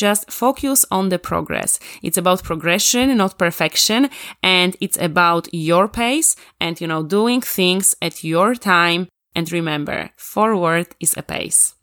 just focus on the progress. It's about progression, not perfection. And it's about your pace and, you know, doing things at your time. And remember, forward is a pace.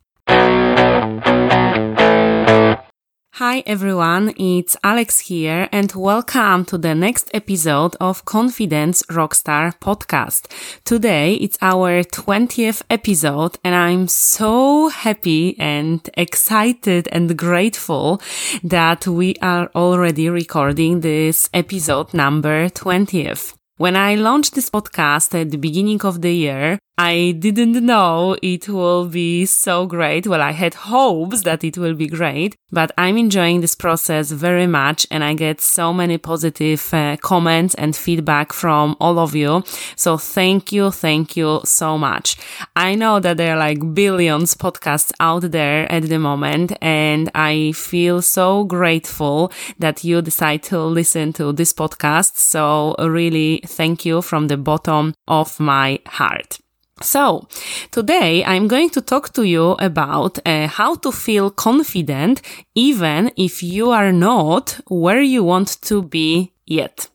Hi everyone, it's Alex here and welcome to the next episode of Confidence Rockstar podcast. Today it's our 20th episode and I'm so happy and excited and grateful that we are already recording this episode number 20th. When I launched this podcast at the beginning of the year, I didn't know it will be so great. Well, I had hopes that it will be great, but I'm enjoying this process very much and I get so many positive uh, comments and feedback from all of you. So thank you. Thank you so much. I know that there are like billions podcasts out there at the moment and I feel so grateful that you decide to listen to this podcast. So really thank you from the bottom of my heart. So, today I'm going to talk to you about uh, how to feel confident even if you are not where you want to be yet.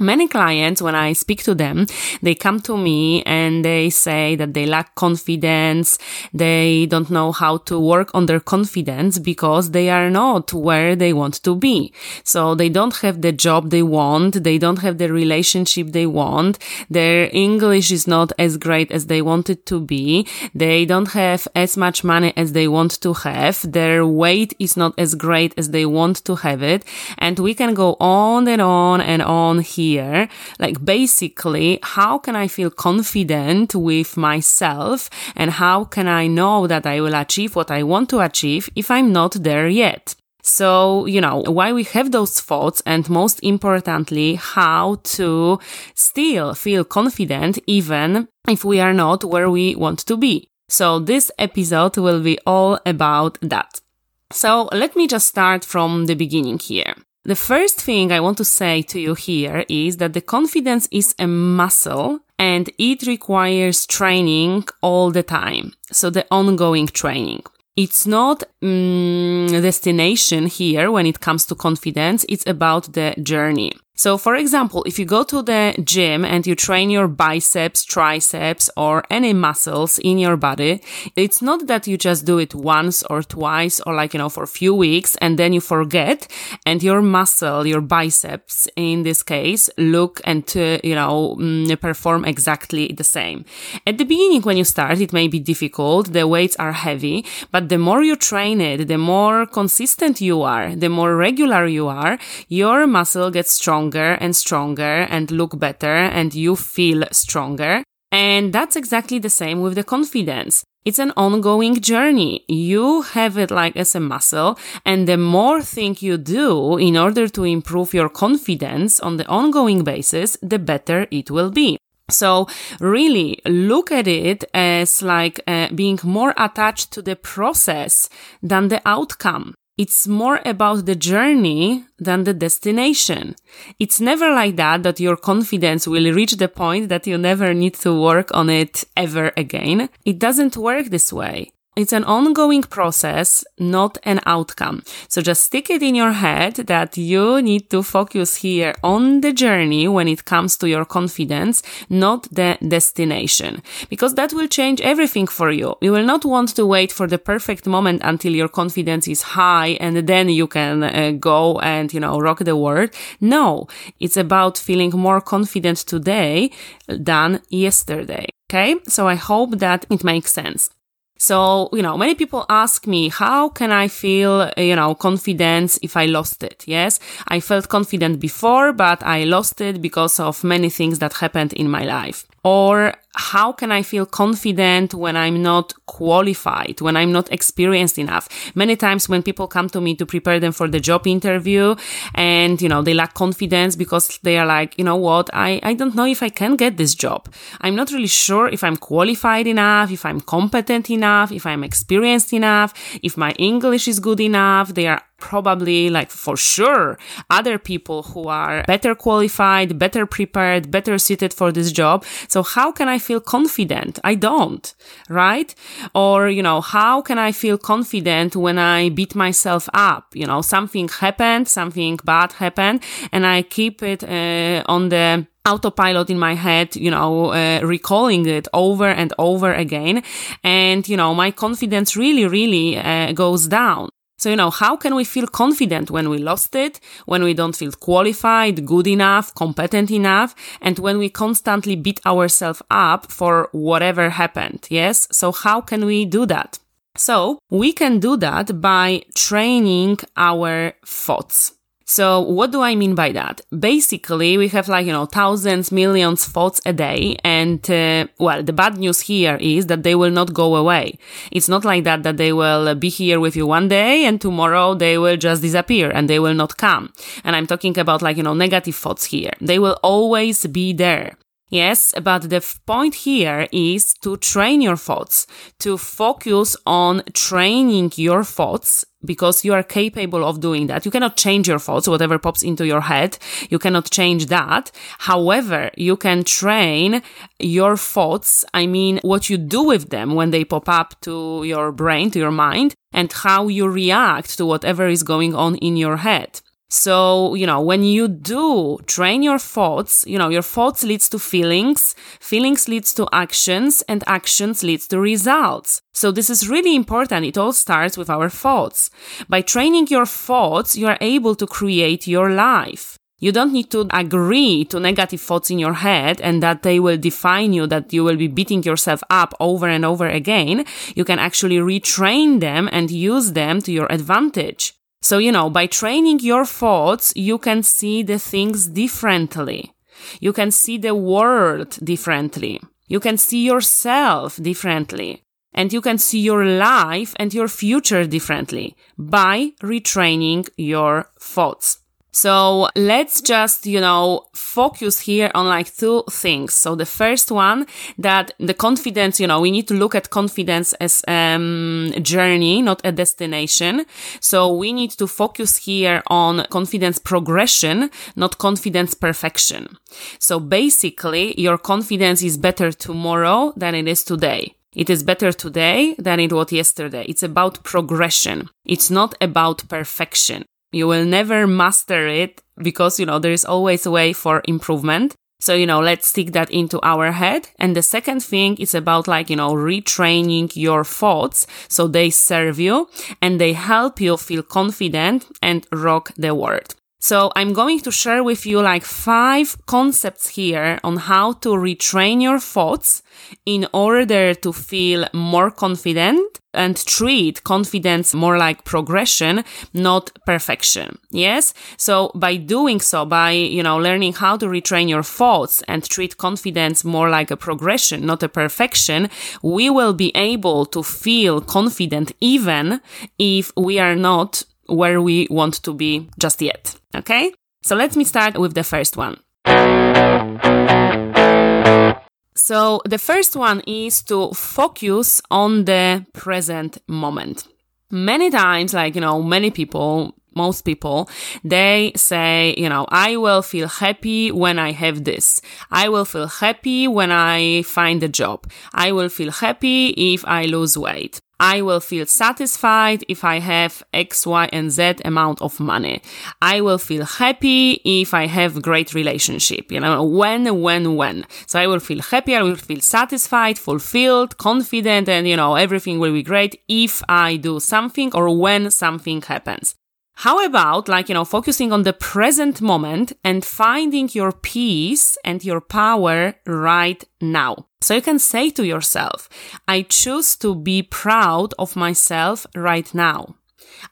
Many clients, when I speak to them, they come to me and they say that they lack confidence. They don't know how to work on their confidence because they are not where they want to be. So they don't have the job they want. They don't have the relationship they want. Their English is not as great as they want it to be. They don't have as much money as they want to have. Their weight is not as great as they want to have it. And we can go on and on and on here Like basically, how can I feel confident with myself and how can I know that I will achieve what I want to achieve if I'm not there yet? So, you know, why we have those thoughts and most importantly, how to still feel confident even if we are not where we want to be. So this episode will be all about that. So let me just start from the beginning here. The first thing I want to say to you here is that the confidence is a muscle and it requires training all the time. So the ongoing training. It's not um, destination here when it comes to confidence. It's about the journey. So, for example, if you go to the gym and you train your biceps, triceps, or any muscles in your body, it's not that you just do it once or twice or like, you know, for a few weeks and then you forget and your muscle, your biceps in this case, look and, uh, you know, mm, perform exactly the same. At the beginning, when you start, it may be difficult. The weights are heavy, but the more you train it, the more consistent you are, the more regular you are, your muscle gets stronger and stronger and look better and you feel stronger. And that's exactly the same with the confidence. It's an ongoing journey. You have it like as a muscle and the more thing you do in order to improve your confidence on the ongoing basis, the better it will be. So really look at it as like uh, being more attached to the process than the outcome. It's more about the journey than the destination. It's never like that that your confidence will reach the point that you never need to work on it ever again. It doesn't work this way. It's an ongoing process, not an outcome. So just stick it in your head that you need to focus here on the journey when it comes to your confidence, not the destination, because that will change everything for you. You will not want to wait for the perfect moment until your confidence is high and then you can uh, go and, you know, rock the world. No, it's about feeling more confident today than yesterday. Okay. So I hope that it makes sense. So, you know, many people ask me, how can I feel, you know, confidence if I lost it? Yes. I felt confident before, but I lost it because of many things that happened in my life. Or how can I feel confident when I'm not qualified, when I'm not experienced enough? Many times when people come to me to prepare them for the job interview and, you know, they lack confidence because they are like, you know what? I, I don't know if I can get this job. I'm not really sure if I'm qualified enough, if I'm competent enough, if I'm experienced enough, if my English is good enough. They are probably like for sure other people who are better qualified, better prepared, better suited for this job. So how can I feel confident? I don't, right? Or, you know, how can I feel confident when I beat myself up? You know, something happened, something bad happened and I keep it uh, on the autopilot in my head, you know, uh, recalling it over and over again. And, you know, my confidence really, really uh, goes down. So, you know, how can we feel confident when we lost it, when we don't feel qualified, good enough, competent enough, and when we constantly beat ourselves up for whatever happened? Yes. So how can we do that? So we can do that by training our thoughts. So what do I mean by that? Basically, we have like, you know, thousands, millions thoughts a day. And, uh, well, the bad news here is that they will not go away. It's not like that, that they will be here with you one day and tomorrow they will just disappear and they will not come. And I'm talking about like, you know, negative thoughts here. They will always be there. Yes, but the point here is to train your thoughts, to focus on training your thoughts because you are capable of doing that. You cannot change your thoughts, whatever pops into your head. You cannot change that. However, you can train your thoughts. I mean, what you do with them when they pop up to your brain, to your mind, and how you react to whatever is going on in your head. So, you know, when you do train your thoughts, you know, your thoughts leads to feelings, feelings leads to actions, and actions leads to results. So this is really important. It all starts with our thoughts. By training your thoughts, you are able to create your life. You don't need to agree to negative thoughts in your head and that they will define you, that you will be beating yourself up over and over again. You can actually retrain them and use them to your advantage. So, you know, by training your thoughts, you can see the things differently. You can see the world differently. You can see yourself differently. And you can see your life and your future differently by retraining your thoughts. So let's just, you know, focus here on like two things. So the first one that the confidence, you know, we need to look at confidence as um, a journey, not a destination. So we need to focus here on confidence progression, not confidence perfection. So basically your confidence is better tomorrow than it is today. It is better today than it was yesterday. It's about progression. It's not about perfection. You will never master it because, you know, there is always a way for improvement. So, you know, let's stick that into our head. And the second thing is about like, you know, retraining your thoughts so they serve you and they help you feel confident and rock the world. So I'm going to share with you like five concepts here on how to retrain your thoughts in order to feel more confident and treat confidence more like progression, not perfection. Yes. So by doing so, by, you know, learning how to retrain your thoughts and treat confidence more like a progression, not a perfection, we will be able to feel confident even if we are not where we want to be just yet. Okay? So let me start with the first one. So the first one is to focus on the present moment. Many times, like, you know, many people most people, they say, you know, I will feel happy when I have this. I will feel happy when I find a job. I will feel happy if I lose weight. I will feel satisfied if I have X, Y, and Z amount of money. I will feel happy if I have great relationship. You know, when, when, when. So I will feel happy. I will feel satisfied, fulfilled, confident, and you know, everything will be great if I do something or when something happens. How about like, you know, focusing on the present moment and finding your peace and your power right now? So you can say to yourself, I choose to be proud of myself right now.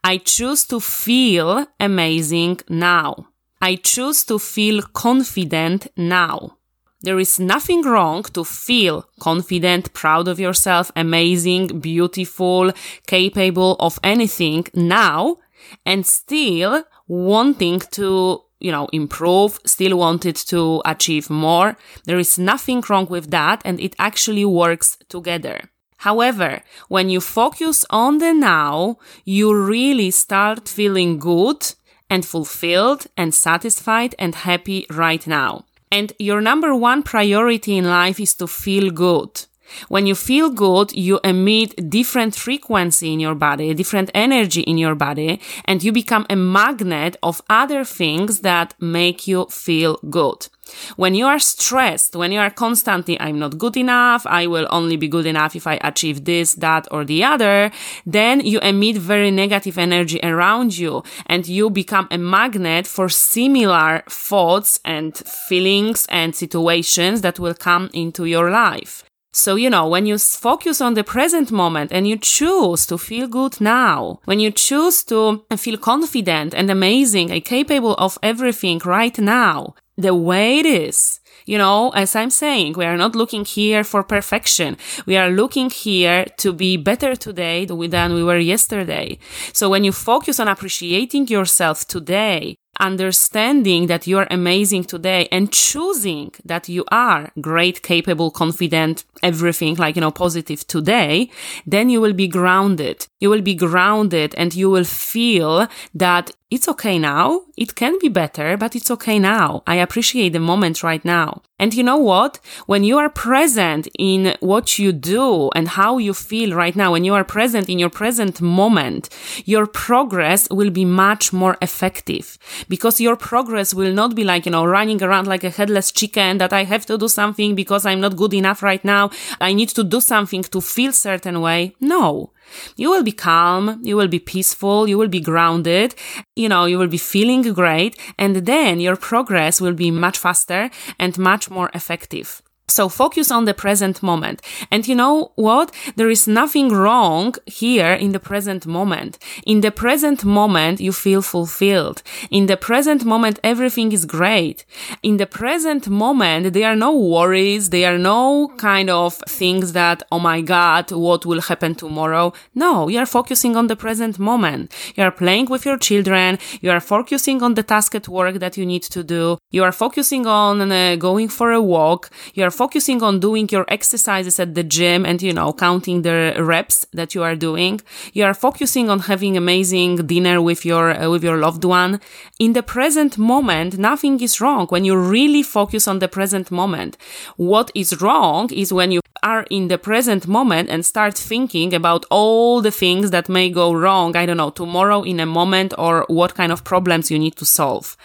I choose to feel amazing now. I choose to feel confident now. There is nothing wrong to feel confident, proud of yourself, amazing, beautiful, capable of anything now and still wanting to you know, improve, still wanted to achieve more. There is nothing wrong with that and it actually works together. However, when you focus on the now, you really start feeling good and fulfilled and satisfied and happy right now. And your number one priority in life is to feel good. When you feel good, you emit different frequency in your body, different energy in your body, and you become a magnet of other things that make you feel good. When you are stressed, when you are constantly, I'm not good enough, I will only be good enough if I achieve this, that, or the other, then you emit very negative energy around you and you become a magnet for similar thoughts and feelings and situations that will come into your life. So, you know, when you focus on the present moment and you choose to feel good now, when you choose to feel confident and amazing and capable of everything right now, the way it is, you know, as I'm saying, we are not looking here for perfection. We are looking here to be better today than we were yesterday. So when you focus on appreciating yourself today, understanding that you are amazing today and choosing that you are great, capable, confident, everything like, you know, positive today, then you will be grounded. You will be grounded and you will feel that it's okay now. It can be better, but it's okay now. I appreciate the moment right now. And you know what? When you are present in what you do and how you feel right now, when you are present in your present moment, your progress will be much more effective because your progress will not be like, you know, running around like a headless chicken that I have to do something because I'm not good enough right now. I need to do something to feel certain way. No. You will be calm, you will be peaceful, you will be grounded, you know, you will be feeling great, and then your progress will be much faster and much more effective. So focus on the present moment. And you know what? There is nothing wrong here in the present moment. In the present moment, you feel fulfilled. In the present moment, everything is great. In the present moment, there are no worries. There are no kind of things that, oh my God, what will happen tomorrow? No, you are focusing on the present moment. You are playing with your children. You are focusing on the task at work that you need to do. You are focusing on uh, going for a walk. You are focusing on doing your exercises at the gym and, you know, counting the reps that you are doing. You are focusing on having amazing dinner with your, uh, with your loved one. In the present moment, nothing is wrong when you really focus on the present moment. What is wrong is when you are in the present moment and start thinking about all the things that may go wrong, I don't know, tomorrow in a moment or what kind of problems you need to solve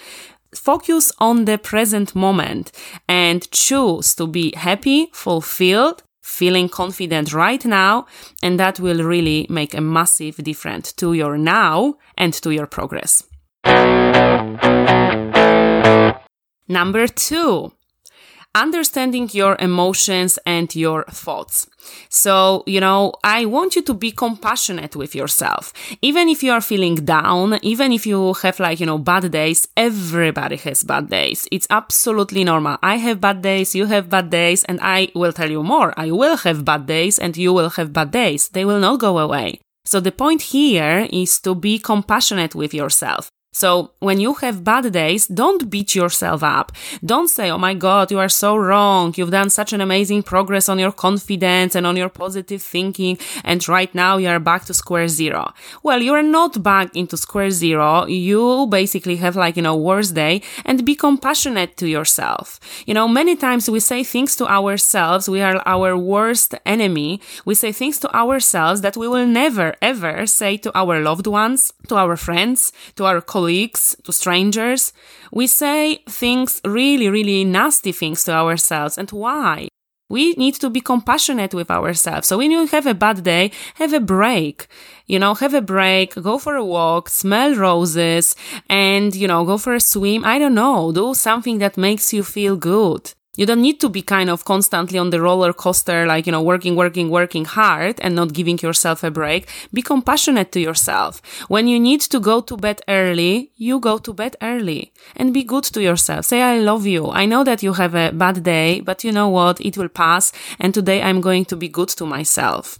focus on the present moment and choose to be happy, fulfilled, feeling confident right now. And that will really make a massive difference to your now and to your progress. Number two, understanding your emotions and your thoughts. So, you know, I want you to be compassionate with yourself. Even if you are feeling down, even if you have like, you know, bad days, everybody has bad days. It's absolutely normal. I have bad days, you have bad days, and I will tell you more. I will have bad days and you will have bad days. They will not go away. So the point here is to be compassionate with yourself. So when you have bad days, don't beat yourself up. Don't say, Oh my God, you are so wrong. You've done such an amazing progress on your confidence and on your positive thinking. And right now you are back to square zero. Well, you are not back into square zero. You basically have like, you know, worst day and be compassionate to yourself. You know, many times we say things to ourselves. We are our worst enemy. We say things to ourselves that we will never ever say to our loved ones, to our friends, to our colleagues colleagues, to strangers. We say things, really, really nasty things to ourselves. And why? We need to be compassionate with ourselves. So when you have a bad day, have a break. You know, have a break, go for a walk, smell roses, and, you know, go for a swim. I don't know, do something that makes you feel good. You don't need to be kind of constantly on the roller coaster, like, you know, working, working, working hard and not giving yourself a break. Be compassionate to yourself. When you need to go to bed early, you go to bed early and be good to yourself. Say, I love you. I know that you have a bad day, but you know what? It will pass. And today I'm going to be good to myself.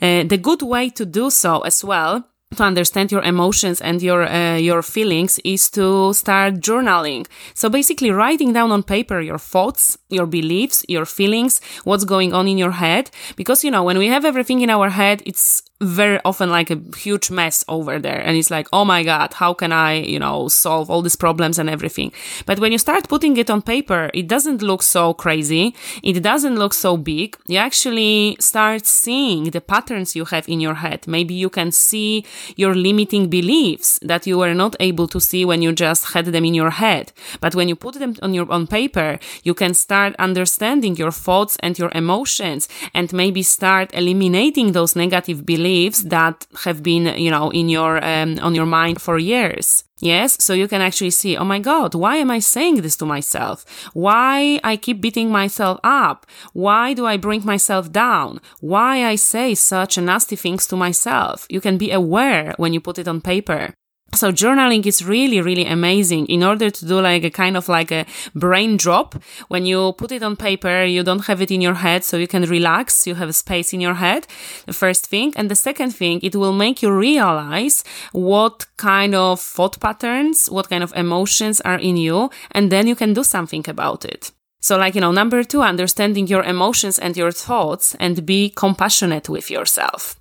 Uh, the good way to do so as well to understand your emotions and your uh, your feelings is to start journaling. So basically writing down on paper your thoughts, your beliefs, your feelings, what's going on in your head because you know when we have everything in our head it's very often like a huge mess over there. And it's like oh my god how can i you know solve all these problems and everything? But when you start putting it on paper it doesn't look so crazy. It doesn't look so big. You actually start seeing the patterns you have in your head. Maybe you can see your limiting beliefs that you were not able to see when you just had them in your head. But when you put them on your on paper you can start understanding your thoughts and your emotions and maybe start eliminating those negative beliefs beliefs that have been, you know, in your, um, on your mind for years. Yes. So you can actually see, oh my God, why am I saying this to myself? Why I keep beating myself up? Why do I bring myself down? Why I say such nasty things to myself? You can be aware when you put it on paper. So journaling is really, really amazing in order to do like a kind of like a brain drop. When you put it on paper, you don't have it in your head, so you can relax. You have a space in your head. The first thing. And the second thing, it will make you realize what kind of thought patterns, what kind of emotions are in you. And then you can do something about it. So like, you know, number two, understanding your emotions and your thoughts and be compassionate with yourself.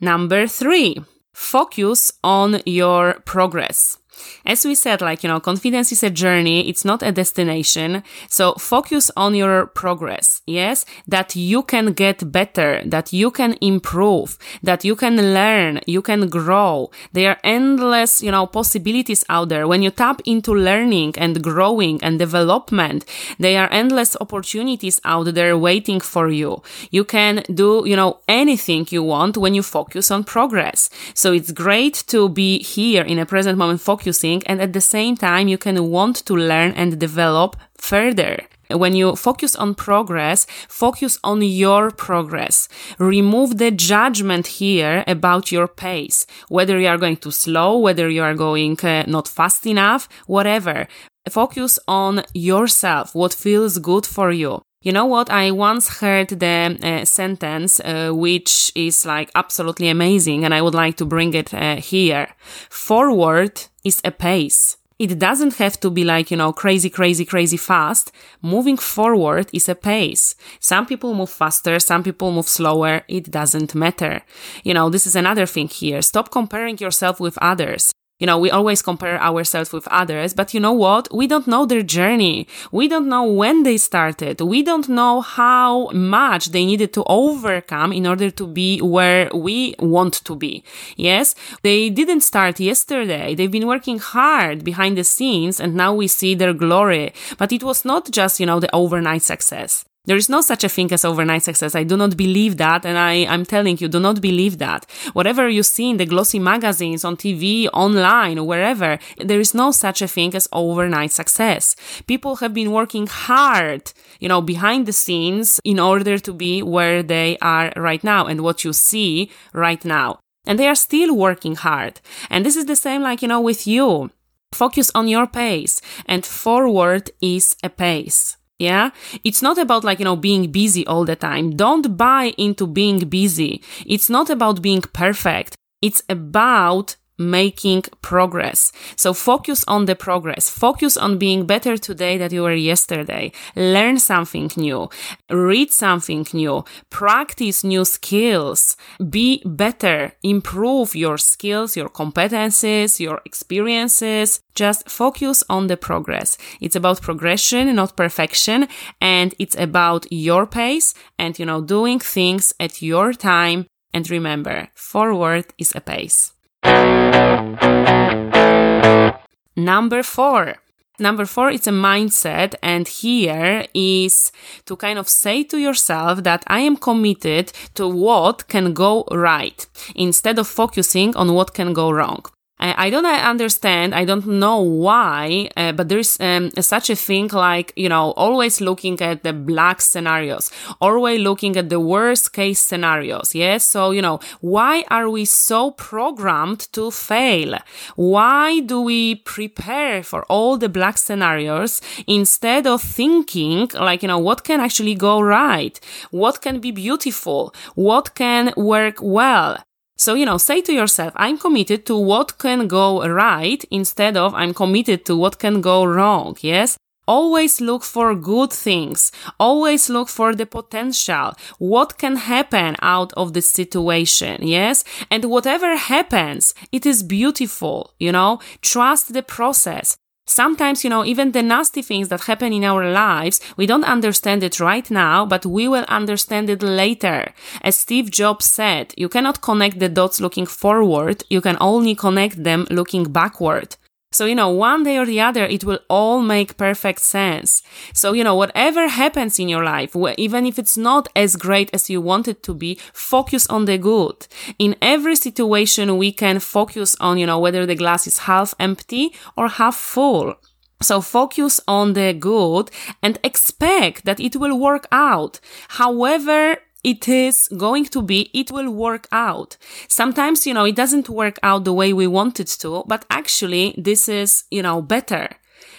Number three, focus on your progress. As we said, like, you know, confidence is a journey. It's not a destination. So focus on your progress. Yes. That you can get better, that you can improve, that you can learn, you can grow. There are endless, you know, possibilities out there. When you tap into learning and growing and development, there are endless opportunities out there waiting for you. You can do, you know, anything you want when you focus on progress. So it's great to be here in a present moment focus focusing and at the same time you can want to learn and develop further. When you focus on progress, focus on your progress. Remove the judgment here about your pace, whether you are going too slow, whether you are going uh, not fast enough, whatever. Focus on yourself, what feels good for you. You know what? I once heard the uh, sentence, uh, which is like absolutely amazing, and I would like to bring it uh, here. Forward is a pace. It doesn't have to be like, you know, crazy, crazy, crazy fast. Moving forward is a pace. Some people move faster, some people move slower. It doesn't matter. You know, this is another thing here. Stop comparing yourself with others. You know, we always compare ourselves with others, but you know what? We don't know their journey. We don't know when they started. We don't know how much they needed to overcome in order to be where we want to be. Yes, they didn't start yesterday. They've been working hard behind the scenes and now we see their glory. But it was not just, you know, the overnight success. There is no such a thing as overnight success. I do not believe that. And I, I'm telling you, do not believe that. Whatever you see in the glossy magazines, on TV, online, or wherever, there is no such a thing as overnight success. People have been working hard, you know, behind the scenes in order to be where they are right now and what you see right now. And they are still working hard. And this is the same like, you know, with you. Focus on your pace and forward is a pace. Yeah. It's not about like, you know, being busy all the time. Don't buy into being busy. It's not about being perfect. It's about making progress. So focus on the progress. Focus on being better today than you were yesterday. Learn something new. Read something new. Practice new skills. Be better. Improve your skills, your competences, your experiences. Just focus on the progress. It's about progression, not perfection. And it's about your pace and, you know, doing things at your time. And remember, forward is a pace. Number four. Number four, is a mindset. And here is to kind of say to yourself that I am committed to what can go right instead of focusing on what can go wrong. I don't understand. I don't know why, uh, but there's um, such a thing like, you know, always looking at the black scenarios, always looking at the worst case scenarios. Yes. So, you know, why are we so programmed to fail? Why do we prepare for all the black scenarios instead of thinking like, you know, what can actually go right? What can be beautiful? What can work well? So, you know, say to yourself, I'm committed to what can go right instead of I'm committed to what can go wrong. Yes. Always look for good things. Always look for the potential. What can happen out of the situation? Yes. And whatever happens, it is beautiful. You know, trust the process. Sometimes, you know, even the nasty things that happen in our lives, we don't understand it right now, but we will understand it later. As Steve Jobs said, you cannot connect the dots looking forward, you can only connect them looking backward. So, you know, one day or the other, it will all make perfect sense. So, you know, whatever happens in your life, even if it's not as great as you want it to be, focus on the good. In every situation, we can focus on, you know, whether the glass is half empty or half full. So focus on the good and expect that it will work out. However, it is going to be, it will work out. Sometimes, you know, it doesn't work out the way we want it to, but actually this is, you know, better.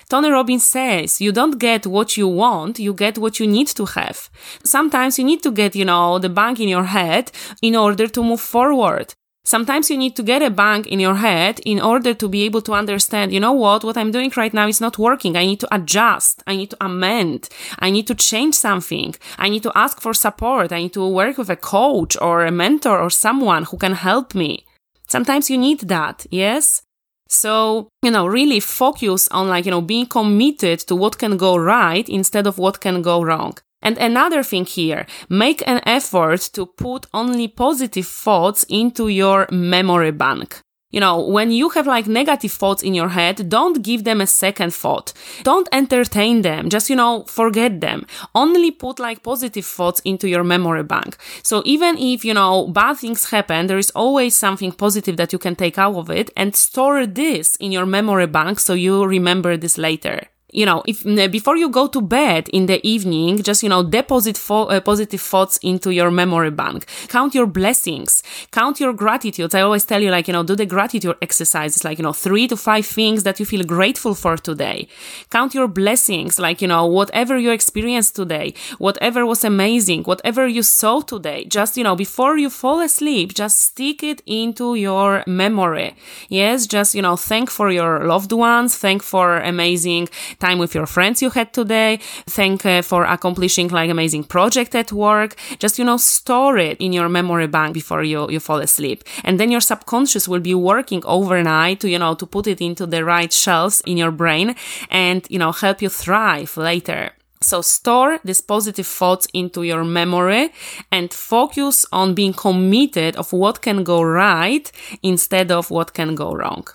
Tony Robbins says, you don't get what you want, you get what you need to have. Sometimes you need to get, you know, the bank in your head in order to move forward. Sometimes you need to get a bang in your head in order to be able to understand, you know what, what I'm doing right now is not working. I need to adjust. I need to amend. I need to change something. I need to ask for support. I need to work with a coach or a mentor or someone who can help me. Sometimes you need that. Yes. So, you know, really focus on like, you know, being committed to what can go right instead of what can go wrong. And another thing here, make an effort to put only positive thoughts into your memory bank. You know, when you have like negative thoughts in your head, don't give them a second thought. Don't entertain them. Just, you know, forget them. Only put like positive thoughts into your memory bank. So even if, you know, bad things happen, there is always something positive that you can take out of it and store this in your memory bank so you remember this later you know, if before you go to bed in the evening, just, you know, deposit fo- uh, positive thoughts into your memory bank. Count your blessings. Count your gratitudes. I always tell you, like, you know, do the gratitude exercises, like, you know, three to five things that you feel grateful for today. Count your blessings, like, you know, whatever you experienced today, whatever was amazing, whatever you saw today, just, you know, before you fall asleep, just stick it into your memory. Yes, just, you know, thank for your loved ones, thank for amazing time with your friends you had today. Thank uh, for accomplishing like amazing project at work. Just, you know, store it in your memory bank before you, you fall asleep. And then your subconscious will be working overnight to, you know, to put it into the right shelves in your brain and, you know, help you thrive later. So store these positive thoughts into your memory and focus on being committed of what can go right instead of what can go wrong.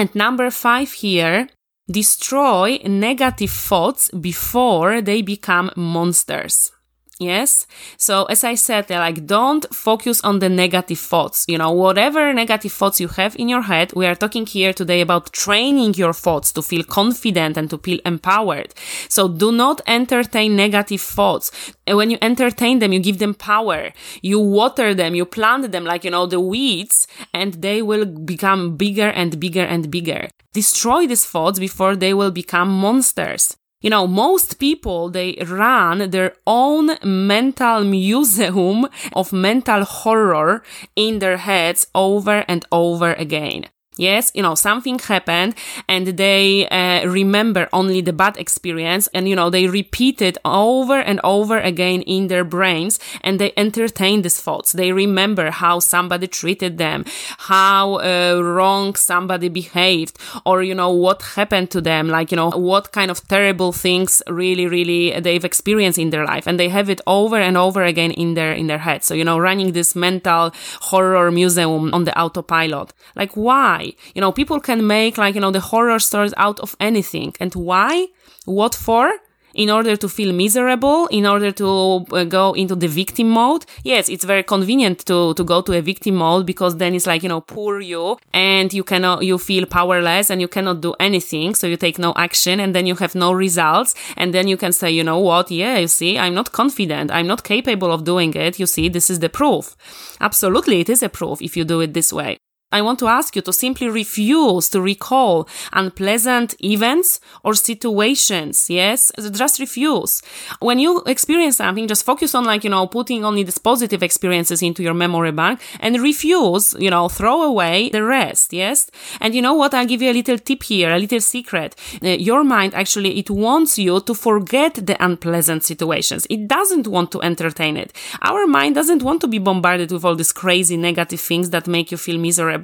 And number five here, destroy negative thoughts before they become monsters. Yes. So as I said, like don't focus on the negative thoughts. You know, whatever negative thoughts you have in your head, we are talking here today about training your thoughts to feel confident and to feel empowered. So do not entertain negative thoughts. When you entertain them, you give them power. You water them, you plant them like, you know, the weeds and they will become bigger and bigger and bigger. Destroy these thoughts before they will become monsters. You know, most people, they run their own mental museum of mental horror in their heads over and over again. Yes, you know, something happened and they uh, remember only the bad experience and, you know, they repeat it over and over again in their brains and they entertain these thoughts. They remember how somebody treated them, how uh, wrong somebody behaved, or, you know, what happened to them, like, you know, what kind of terrible things really, really they've experienced in their life. And they have it over and over again in their, in their head. So, you know, running this mental horror museum on the autopilot. Like, why? You know, people can make like, you know, the horror stories out of anything. And why? What for? in order to feel miserable, in order to uh, go into the victim mode. Yes, it's very convenient to, to go to a victim mode because then it's like, you know, poor you and you cannot, you feel powerless and you cannot do anything. So you take no action and then you have no results. And then you can say, you know what? Yeah, you see, I'm not confident. I'm not capable of doing it. You see, this is the proof. Absolutely. It is a proof if you do it this way. I want to ask you to simply refuse to recall unpleasant events or situations. Yes, just refuse. When you experience something, just focus on like, you know, putting only these positive experiences into your memory bank and refuse, you know, throw away the rest. Yes. And you know what? I'll give you a little tip here, a little secret. Uh, your mind actually, it wants you to forget the unpleasant situations. It doesn't want to entertain it. Our mind doesn't want to be bombarded with all these crazy negative things that make you feel miserable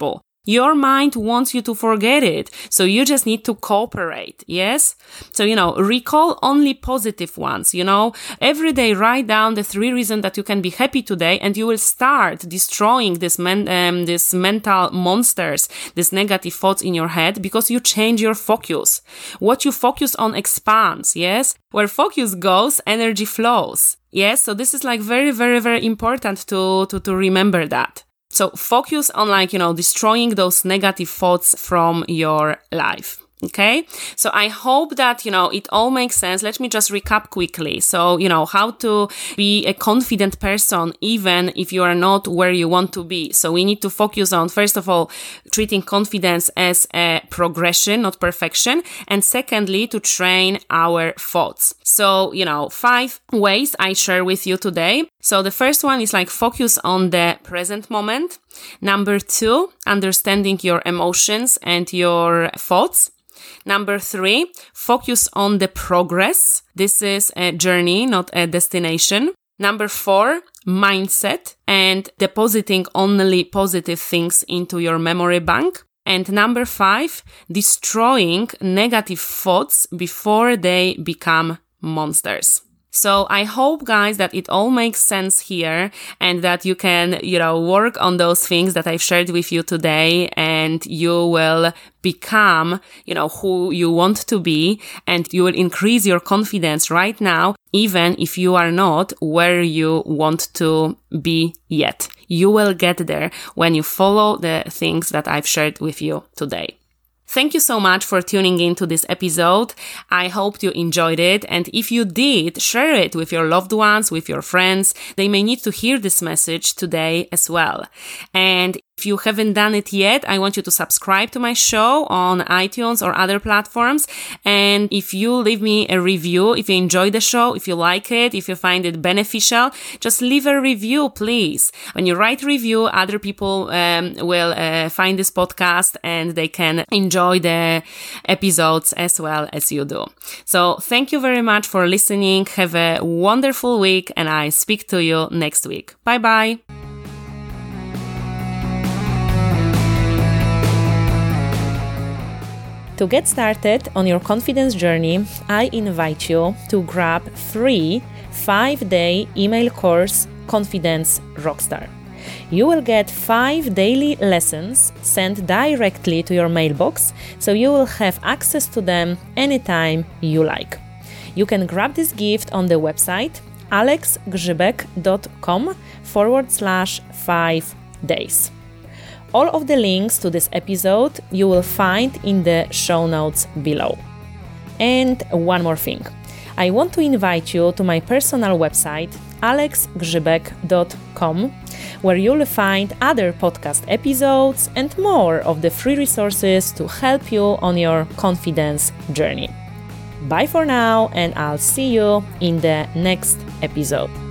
your mind wants you to forget it. So you just need to cooperate. Yes. So, you know, recall only positive ones. You know, every day write down the three reasons that you can be happy today and you will start destroying this men, um, this mental monsters, these negative thoughts in your head because you change your focus. What you focus on expands. Yes. Where focus goes, energy flows. Yes. So this is like very, very, very important to, to, to remember that. So focus on like, you know, destroying those negative thoughts from your life. Okay. So I hope that, you know, it all makes sense. Let me just recap quickly. So, you know, how to be a confident person, even if you are not where you want to be. So we need to focus on, first of all, treating confidence as a progression, not perfection. And secondly, to train our thoughts. So, you know, five ways I share with you today. So the first one is like focus on the present moment. Number two, understanding your emotions and your thoughts. Number three, focus on the progress. This is a journey, not a destination. Number four, mindset and depositing only positive things into your memory bank. And number five, destroying negative thoughts before they become monsters. So I hope guys that it all makes sense here and that you can, you know, work on those things that I've shared with you today and you will become, you know, who you want to be and you will increase your confidence right now, even if you are not where you want to be yet. You will get there when you follow the things that I've shared with you today. Thank you so much for tuning in to this episode. I hope you enjoyed it. And if you did, share it with your loved ones, with your friends. They may need to hear this message today as well. And if you haven't done it yet, I want you to subscribe to my show on iTunes or other platforms. And if you leave me a review, if you enjoy the show, if you like it, if you find it beneficial, just leave a review, please. When you write review, other people um, will uh, find this podcast and they can enjoy the episodes as well as you do. So thank you very much for listening. Have a wonderful week and I speak to you next week. Bye bye. To get started on your confidence journey, I invite you to grab free 5-day email course Confidence Rockstar. You will get 5 daily lessons sent directly to your mailbox, so you will have access to them anytime you like. You can grab this gift on the website alexgrzybek.com forward slash 5 days. All of the links to this episode you will find in the show notes below. And one more thing. I want to invite you to my personal website alexgrzybek.com where you'll find other podcast episodes and more of the free resources to help you on your confidence journey. Bye for now, and I'll see you in the next episode.